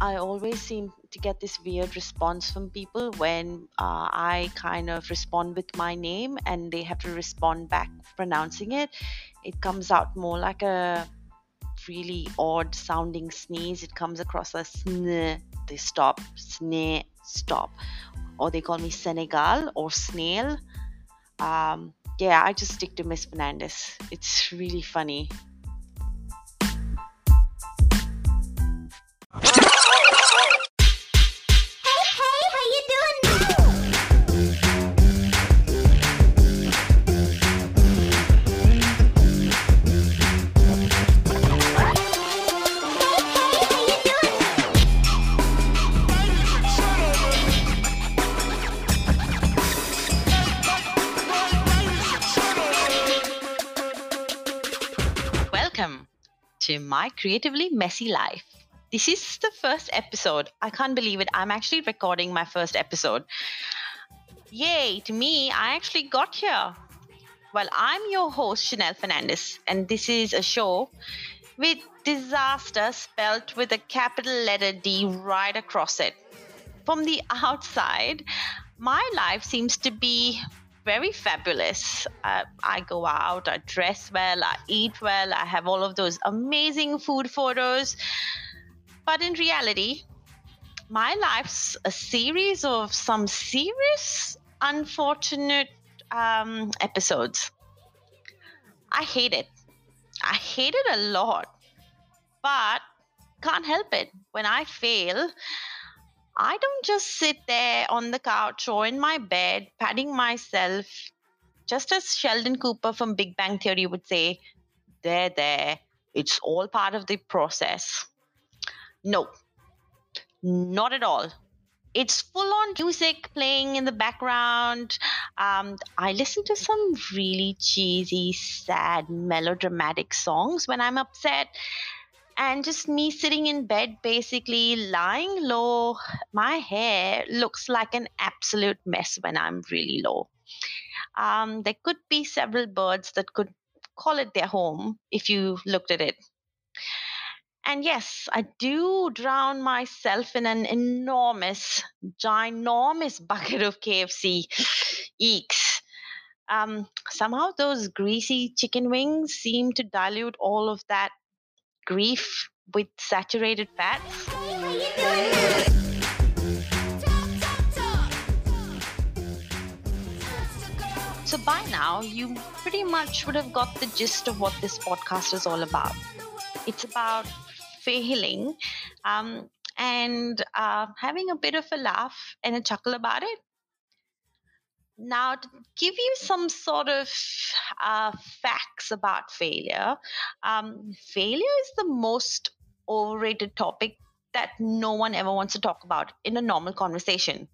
I always seem to get this weird response from people when uh, I kind of respond with my name and they have to respond back pronouncing it. It comes out more like a really odd sounding sneeze. It comes across as sn, they stop, sne, stop. Or they call me Senegal or snail. Um, yeah, I just stick to Miss Fernandez. It's really funny. My creatively messy life. This is the first episode. I can't believe it. I'm actually recording my first episode. Yay, to me, I actually got here. Well, I'm your host, Chanel Fernandez, and this is a show with disaster spelled with a capital letter D right across it. From the outside, my life seems to be very fabulous. Uh, I go out, I dress well, I eat well, I have all of those amazing food photos. But in reality, my life's a series of some serious, unfortunate um, episodes. I hate it. I hate it a lot. But can't help it. When I fail, I don't just sit there on the couch or in my bed patting myself, just as Sheldon Cooper from Big Bang Theory would say, there, there, it's all part of the process. No, not at all. It's full on music playing in the background. Um, I listen to some really cheesy, sad, melodramatic songs when I'm upset and just me sitting in bed basically lying low my hair looks like an absolute mess when i'm really low. Um, there could be several birds that could call it their home if you looked at it. And yes i do drown myself in an enormous ginormous bucket of kfc eeks. Um, somehow those greasy chicken wings seem to dilute all of that grief with saturated fats. So, by now, you pretty much would have got the gist of what this podcast is all about. It's about failing um, and uh, having a bit of a laugh and a chuckle about it. Now, to give you some sort of uh, facts about failure, um, failure is the most overrated topic that no one ever wants to talk about in a normal conversation.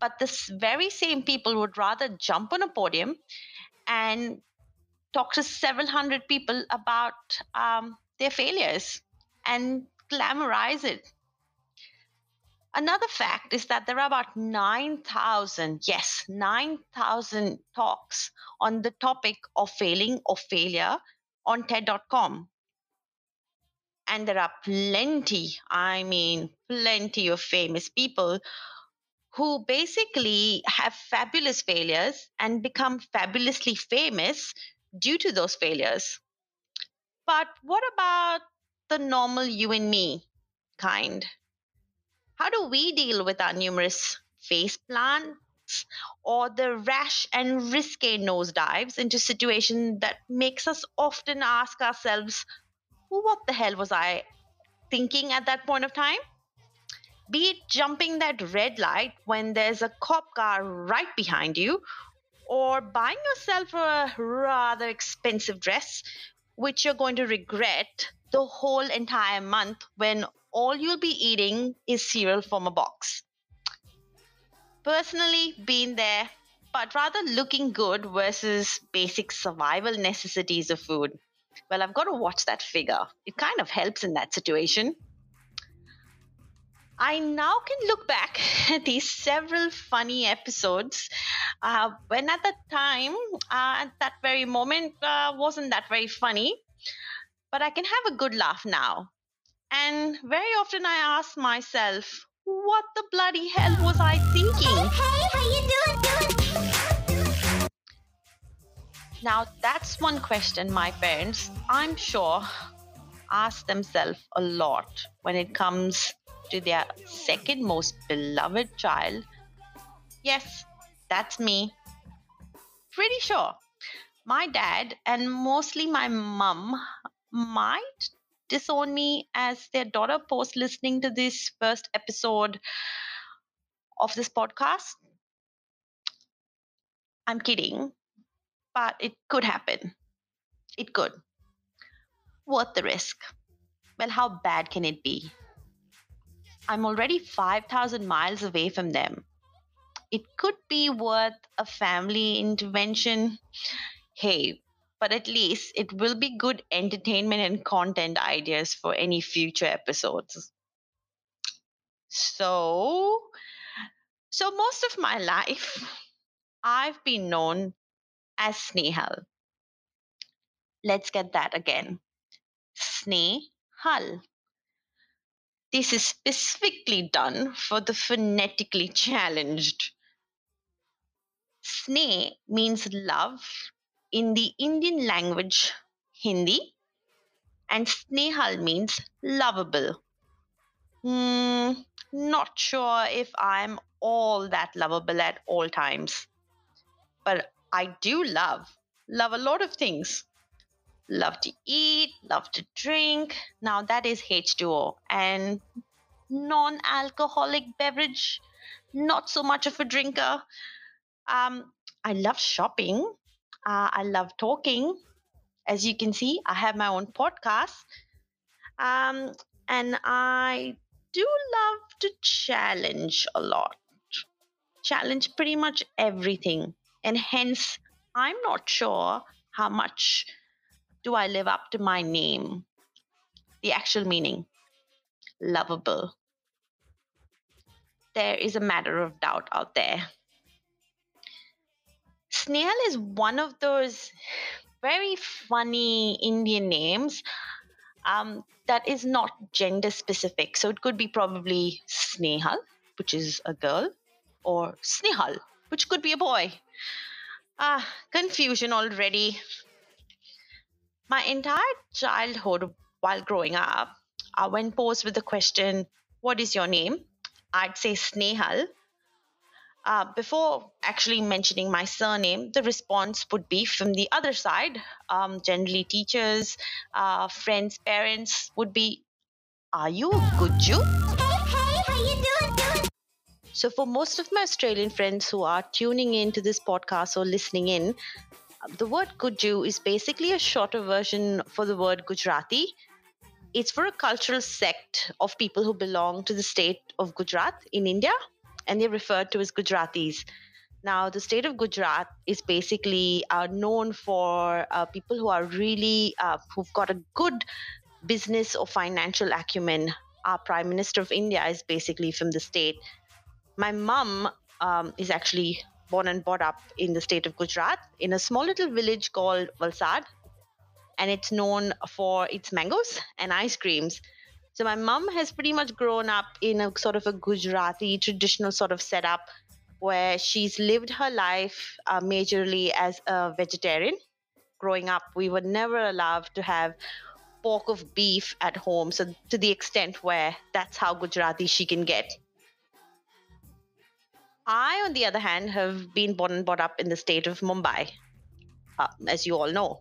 But this very same people would rather jump on a podium and talk to several hundred people about um, their failures and glamorize it Another fact is that there are about 9,000, yes, 9,000 talks on the topic of failing or failure on TED.com. And there are plenty, I mean, plenty of famous people who basically have fabulous failures and become fabulously famous due to those failures. But what about the normal you and me kind? How do we deal with our numerous face plants or the rash and risque nosedives into situations that makes us often ask ourselves, what the hell was I thinking at that point of time? Be it jumping that red light when there's a cop car right behind you, or buying yourself a rather expensive dress, which you're going to regret the whole entire month when all you'll be eating is cereal from a box. Personally, been there, but rather looking good versus basic survival necessities of food. Well, I've got to watch that figure. It kind of helps in that situation. I now can look back at these several funny episodes uh, when at the time, uh, at that very moment, uh, wasn't that very funny. But I can have a good laugh now And very often I ask myself, what the bloody hell was I thinking? Hey, how you doing? doing? Now, that's one question my parents, I'm sure, ask themselves a lot when it comes to their second most beloved child. Yes, that's me. Pretty sure my dad and mostly my mum might disown me as their daughter post listening to this first episode of this podcast. I'm kidding, but it could happen. It could. Worth the risk. Well, how bad can it be? I'm already 5,000 miles away from them. It could be worth a family intervention. Hey, but at least it will be good entertainment and content ideas for any future episodes. So, so most of my life, I've been known as Snehal. Let's get that again. Snehal. This is specifically done for the phonetically challenged. Sneh means love in the Indian language Hindi, and Snehal means lovable. Hmm, not sure if I'm all that lovable at all times, but I do love, love a lot of things. Love to eat, love to drink. Now that is H2O and non alcoholic beverage, not so much of a drinker. Um, I love shopping. Uh, I love talking. As you can see, I have my own podcast. Um, and I do love to challenge a lot. Challenge pretty much everything. And hence, I'm not sure how much do I live up to my name, the actual meaning, lovable. There is a matter of doubt out there. Snail is one of those very funny Indian names um, that is not gender specific. So it could be probably Snehal, which is a girl, or Snehal, which could be a boy. Ah, confusion already. My entire childhood while growing up, uh, when posed with the question, What is your name? I'd say Snehal uh, before actually mentioning my surname, the response would be from the other side. Um, generally, teachers, uh, friends, parents would be, "Are you a Gujju?" Hey, hey, how you doing? doing? So, for most of my Australian friends who are tuning in to this podcast or listening in, the word Gujju is basically a shorter version for the word Gujarati. It's for a cultural sect of people who belong to the state of Gujarat in India and they're referred to as Gujaratis. Now, the state of Gujarat is basically uh, known for uh, people who are really, uh, who've got a good business or financial acumen. Our Prime Minister of India is basically from the state. My mum um, is actually born and brought up in the state of Gujarat in a small little village called Valsad. And it's known for its mangoes and ice creams. So my mom has pretty much grown up in a sort of a Gujarati traditional sort of setup where she's lived her life uh, majorly as a vegetarian. Growing up, we were never allowed to have pork of beef at home. So to the extent where that's how Gujarati she can get. I, on the other hand, have been born and brought up in the state of Mumbai, uh, as you all know.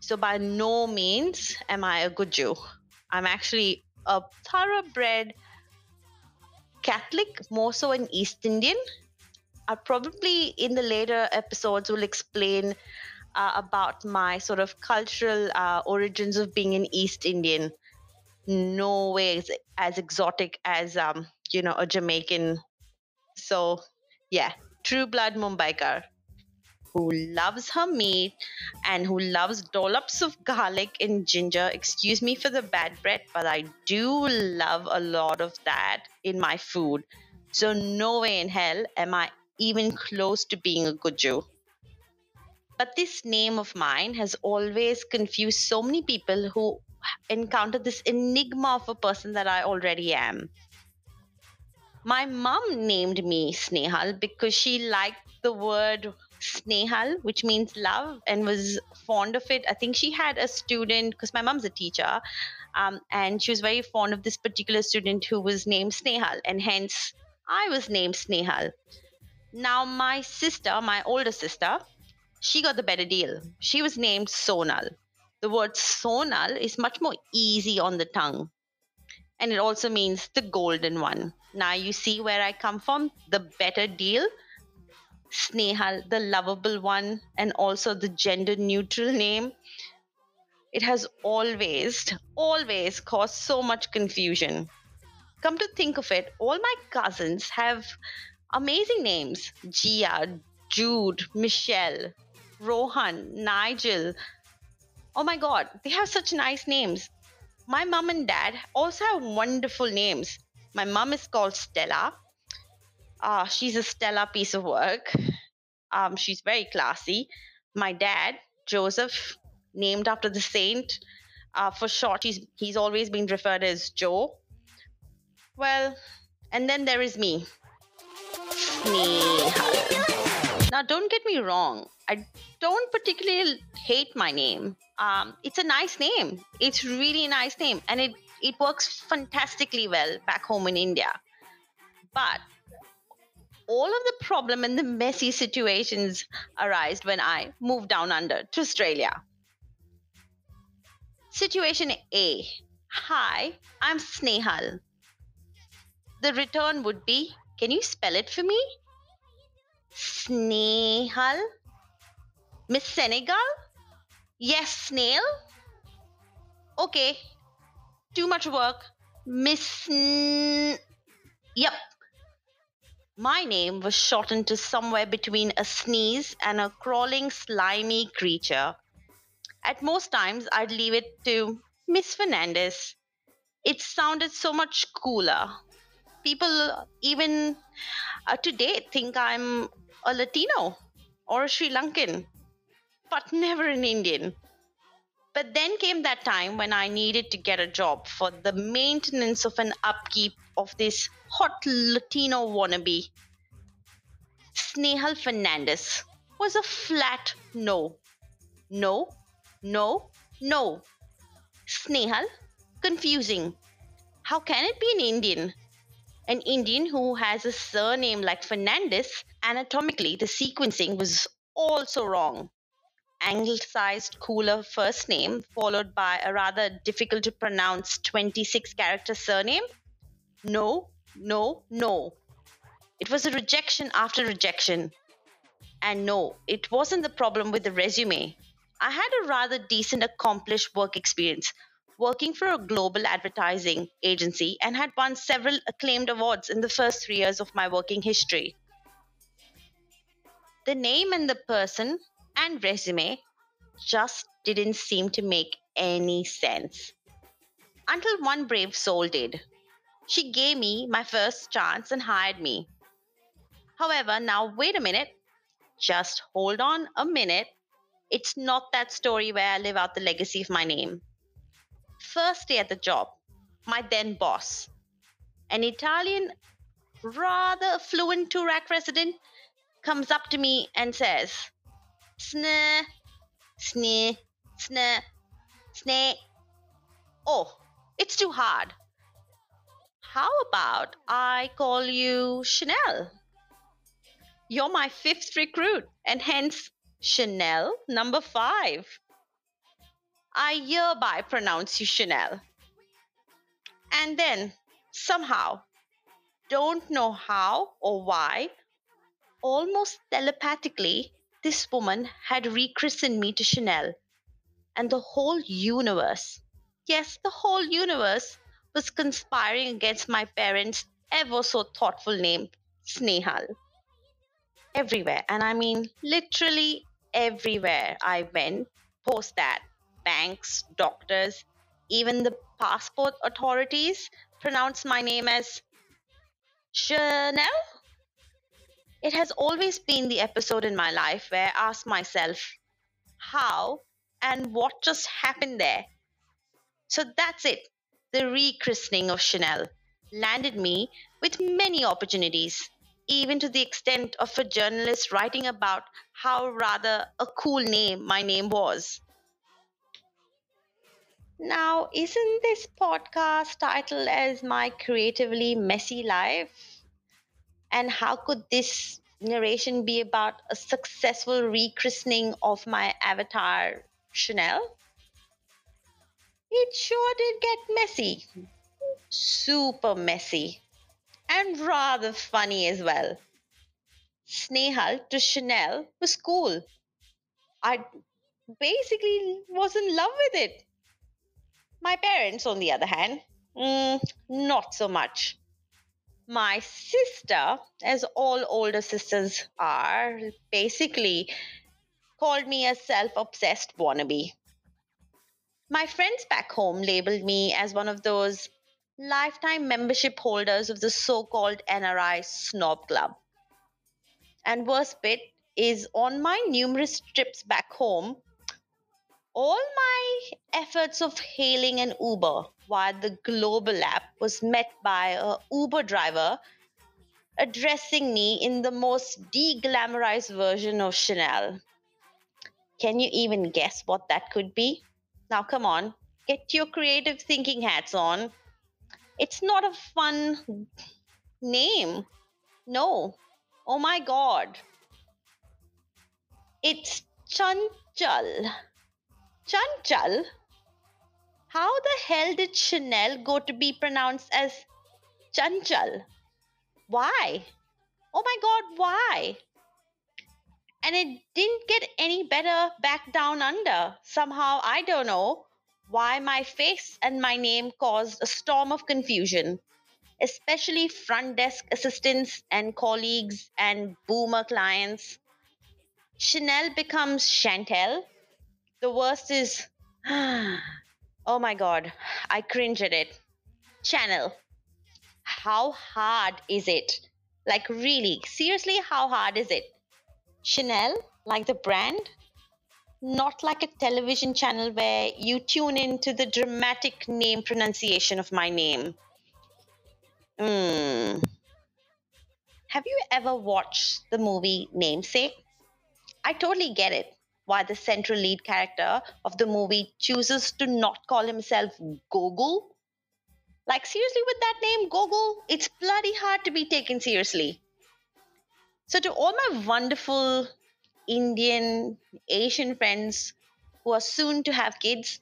So by no means am I a Gujju. I'm actually a thoroughbred Catholic, more so an East Indian. I probably in the later episodes will explain uh, about my sort of cultural uh, origins of being an East Indian. No way as, as exotic as um, you know a Jamaican. So yeah, true blood Mumbaikar who loves her meat and who loves dollops of garlic and ginger. Excuse me for the bad breath, but I do love a lot of that in my food. So, no way in hell am I even close to being a Gujju. But this name of mine has always confused so many people who encounter this enigma of a person that I already am. My mom named me Snehal because she liked the word Snehal, which means love, and was fond of it. I think she had a student, because my mom's a teacher, um, and she was very fond of this particular student who was named Snehal, and hence I was named Snehal. Now, my sister, my older sister, she got the better deal. She was named Sonal. The word Sonal is much more easy on the tongue. And it also means the golden one. Now you see where I come from, the better deal. Snehal, the lovable one, and also the gender neutral name. It has always, always caused so much confusion. Come to think of it, all my cousins have amazing names Gia, Jude, Michelle, Rohan, Nigel. Oh my god, they have such nice names. My mom and dad also have wonderful names. My mom is called Stella. Ah, she's a stellar piece of work. Um, she's very classy. My dad, Joseph, named after the saint. Uh, for short, he's, he's always been referred as Joe. Well, and then there is me, Snehal. Now, don't get me wrong. I don't particularly hate my name. Um, it's a nice name. It's really a nice name, and it it works fantastically well back home in India. But all of the problem and the messy situations arise when I moved down under to Australia. Situation A. Hi, I'm Snehal. The return would be can you spell it for me? Snehal? Miss Senegal? Yes, snail? Okay. Too much work. Miss. N- yep. My name was shortened to somewhere between a sneeze and a crawling, slimy creature. At most times, I'd leave it to Miss Fernandez. It sounded so much cooler. People, even uh, today, think I'm a Latino or a Sri Lankan, but never an Indian. But then came that time when I needed to get a job for the maintenance of an upkeep of this hot Latino wannabe. Snehal Fernandez was a flat no. No, no, no. Snehal? Confusing. How can it be an Indian? An Indian who has a surname like Fernandez, anatomically, the sequencing was also wrong anglicized, cooler first name, followed by a rather difficult to pronounce 26 character surname? No, no, no. It was a rejection after rejection. And no, it wasn't the problem with the resume. I had a rather decent, accomplished work experience working for a global advertising agency and had won several acclaimed awards in the first three years of my working history. The name and the person and resume just didn't seem to make any sense. Until one brave soul did. She gave me my first chance and hired me. However, now wait a minute. Just hold on a minute. It's not that story where I live out the legacy of my name. First day at the job, my then boss, an Italian, rather fluent Toorak resident, comes up to me and says, Sneh, sneh, sneh, sneh. Oh, it's too hard. How about I call you Chanel? You're my fifth recruit, and hence Chanel number five. I hereby pronounce you Chanel. And then, somehow, don't know how or why, almost telepathically, this woman had rechristened me to Chanel. And the whole universe, yes, the whole universe, was conspiring against my parents' ever so thoughtful name, Snehal. Everywhere, and I mean literally everywhere I went, post that banks, doctors, even the passport authorities pronounced my name as Chanel. It has always been the episode in my life where I ask myself, how and what just happened there? So that's it. The rechristening of Chanel landed me with many opportunities, even to the extent of a journalist writing about how rather a cool name my name was. Now, isn't this podcast titled as My Creatively Messy Life? And how could this narration be about a successful rechristening of my avatar, Chanel? It sure did get messy. Super messy. And rather funny as well. Snehal to Chanel was cool. I basically was in love with it. My parents, on the other hand, mm, not so much. My sister, as all older sisters are, basically called me a self obsessed wannabe. My friends back home labeled me as one of those lifetime membership holders of the so called NRI Snob Club. And worst bit is on my numerous trips back home, all my efforts of hailing an Uber via the global app was met by a Uber driver addressing me in the most deglamorized version of Chanel. Can you even guess what that could be? Now, come on, get your creative thinking hats on. It's not a fun name. No. Oh my god. It's Chanchal. Chanchal? How the hell did Chanel go to be pronounced as Chanchal? Why? Oh my god, why? And it didn't get any better back down under. Somehow, I don't know why my face and my name caused a storm of confusion, especially front desk assistants and colleagues and boomer clients. Chanel becomes Chantel. The worst is, oh my god, I cringe at it. Channel. How hard is it? Like, really, seriously, how hard is it? Chanel, like the brand, not like a television channel where you tune in to the dramatic name pronunciation of my name. Hmm. Have you ever watched the movie Namesake? I totally get it why the central lead character of the movie chooses to not call himself Gogol. Like, seriously, with that name, Gogol, it's bloody hard to be taken seriously. So, to all my wonderful Indian, Asian friends who are soon to have kids,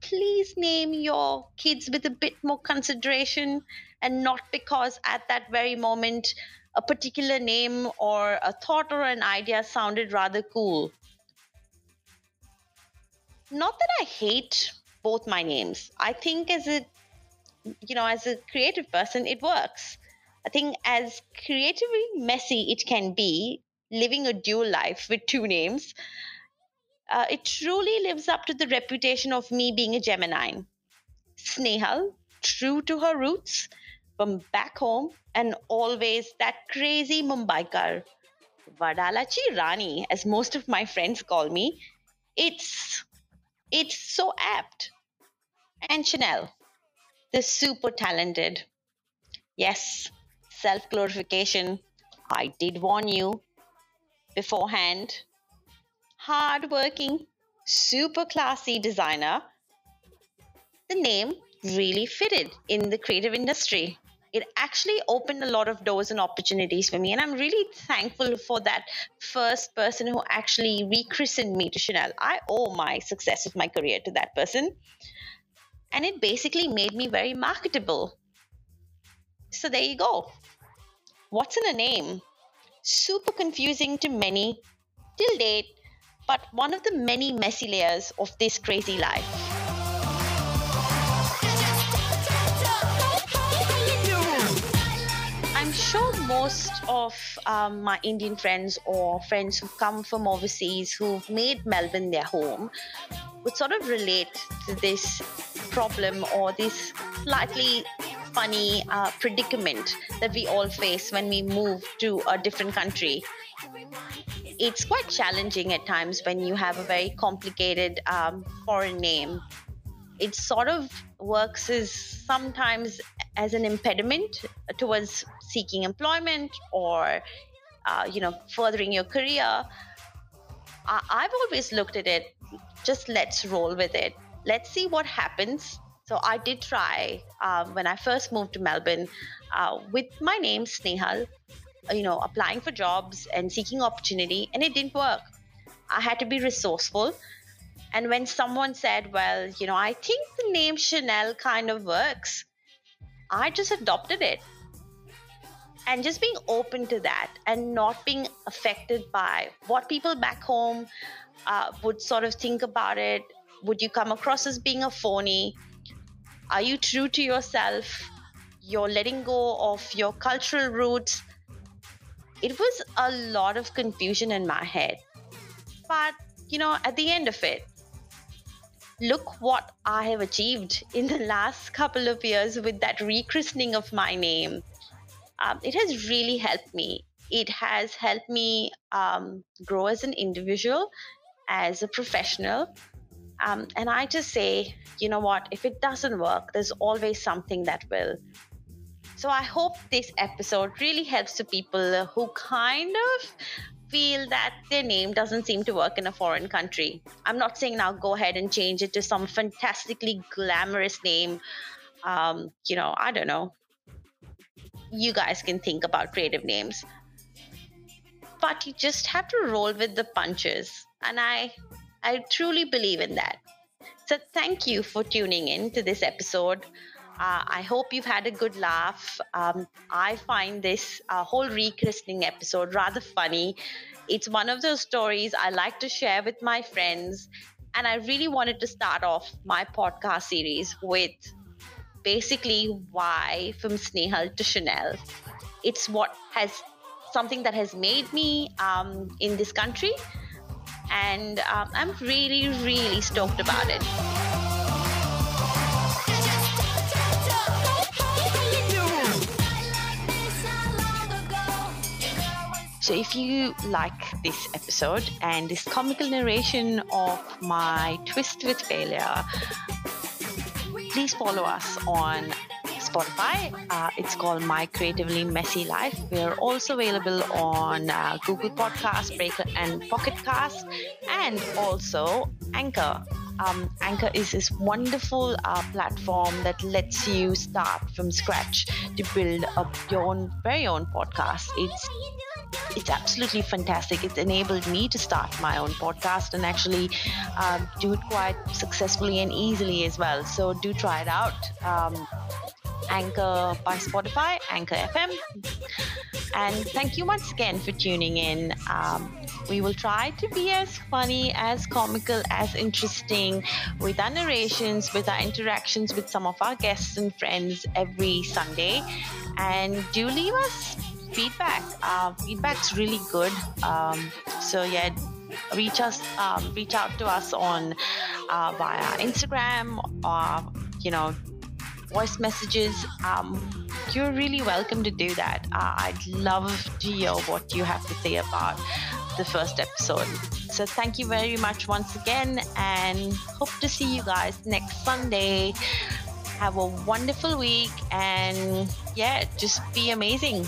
please name your kids with a bit more consideration and not because at that very moment a particular name or a thought or an idea sounded rather cool. Not that I hate both my names. I think as a you know, as a creative person, it works. I think as creatively messy it can be, living a dual life with two names, uh, it truly lives up to the reputation of me being a Gemini. Snehal, true to her roots, from back home, and always that crazy Mumbai Mumbaikar. Vadalachi Rani, as most of my friends call me. It's it's so apt. And Chanel, the super talented. Yes, self glorification. I did warn you beforehand. Hardworking, super classy designer. The name really fitted in the creative industry. It actually opened a lot of doors and opportunities for me, and I'm really thankful for that first person who actually rechristened me to Chanel. I owe my success of my career to that person, and it basically made me very marketable. So there you go. What's in a name? Super confusing to many till date, but one of the many messy layers of this crazy life. Sure most of um, my Indian friends or friends who come from overseas who've made Melbourne their home would sort of relate to this problem or this slightly funny uh, predicament that we all face when we move to a different country. It's quite challenging at times when you have a very complicated um, foreign name it sort of works as sometimes as an impediment towards seeking employment or uh, you know furthering your career I- i've always looked at it just let's roll with it. Let's see what happens. So i did try um, when i first moved to melbourne uh, with my name snehal you know applying for jobs and seeking opportunity and it didn't work. I had to be resourceful. And when someone said well you know i think the name chanel kind of works i just adopted it and just being open to that and not being affected by what people back home uh, would sort of think about it. Would you come across as being a phony? Are you true to yourself? You're letting go of your cultural roots? It was a lot of confusion in my head. But you know at the end of it look what i have achieved in the last couple of years with that rechristening of my name um, it has really helped me. It has helped me um, grow as an individual, as a professional. Um, and I just say, you know what, if it doesn't work, there's always something that will. So I hope this episode really helps the people who kind of feel that their name doesn't seem to work in a foreign country. I'm not saying now go ahead and change it to some fantastically glamorous name. Um, you know, I don't know, you guys can think about creative names. But you just have to roll with the punches. And I I truly believe in that. So thank you for tuning in to this episode. Uh, I hope you've had a good laugh. Um, I find this uh, whole rechristening episode rather funny. It's one of those stories I like to share with my friends. And I really wanted to start off my podcast series with basically why from Snehal to Chanel. It's what has something that has made me um, in this country, and um, I'm really, really stoked about it. So, if you like this episode and this comical narration of my twist with failure, please follow us on Spotify. Uh, it's called My Creatively Messy Life. We're also available on uh, Google Podcasts, Breaker, and Pocket Cast, and also Anchor. Um, Anchor is this wonderful uh, platform that lets you start from scratch to build up your own very own podcast. It's it's absolutely fantastic. It's enabled me to start my own podcast and actually um, do it quite successfully and easily as well. So do try it out. Um, Anchor by Spotify, Anchor FM. And thank you once again for tuning in. Um, we will try to be as funny, as comical, as interesting with our narrations, with our interactions with some of our guests and friends every Sunday. And do leave us feedback. Uh, feedback's really good. Um, so yeah, reach us, um, reach out to us on uh, via Instagram or you know voice messages. Um, you're really welcome to do that. Uh, I'd love to hear what you have to say about the first episode. So thank you very much once again, and hope to see you guys next Sunday. Have a wonderful week, and yeah, just be amazing.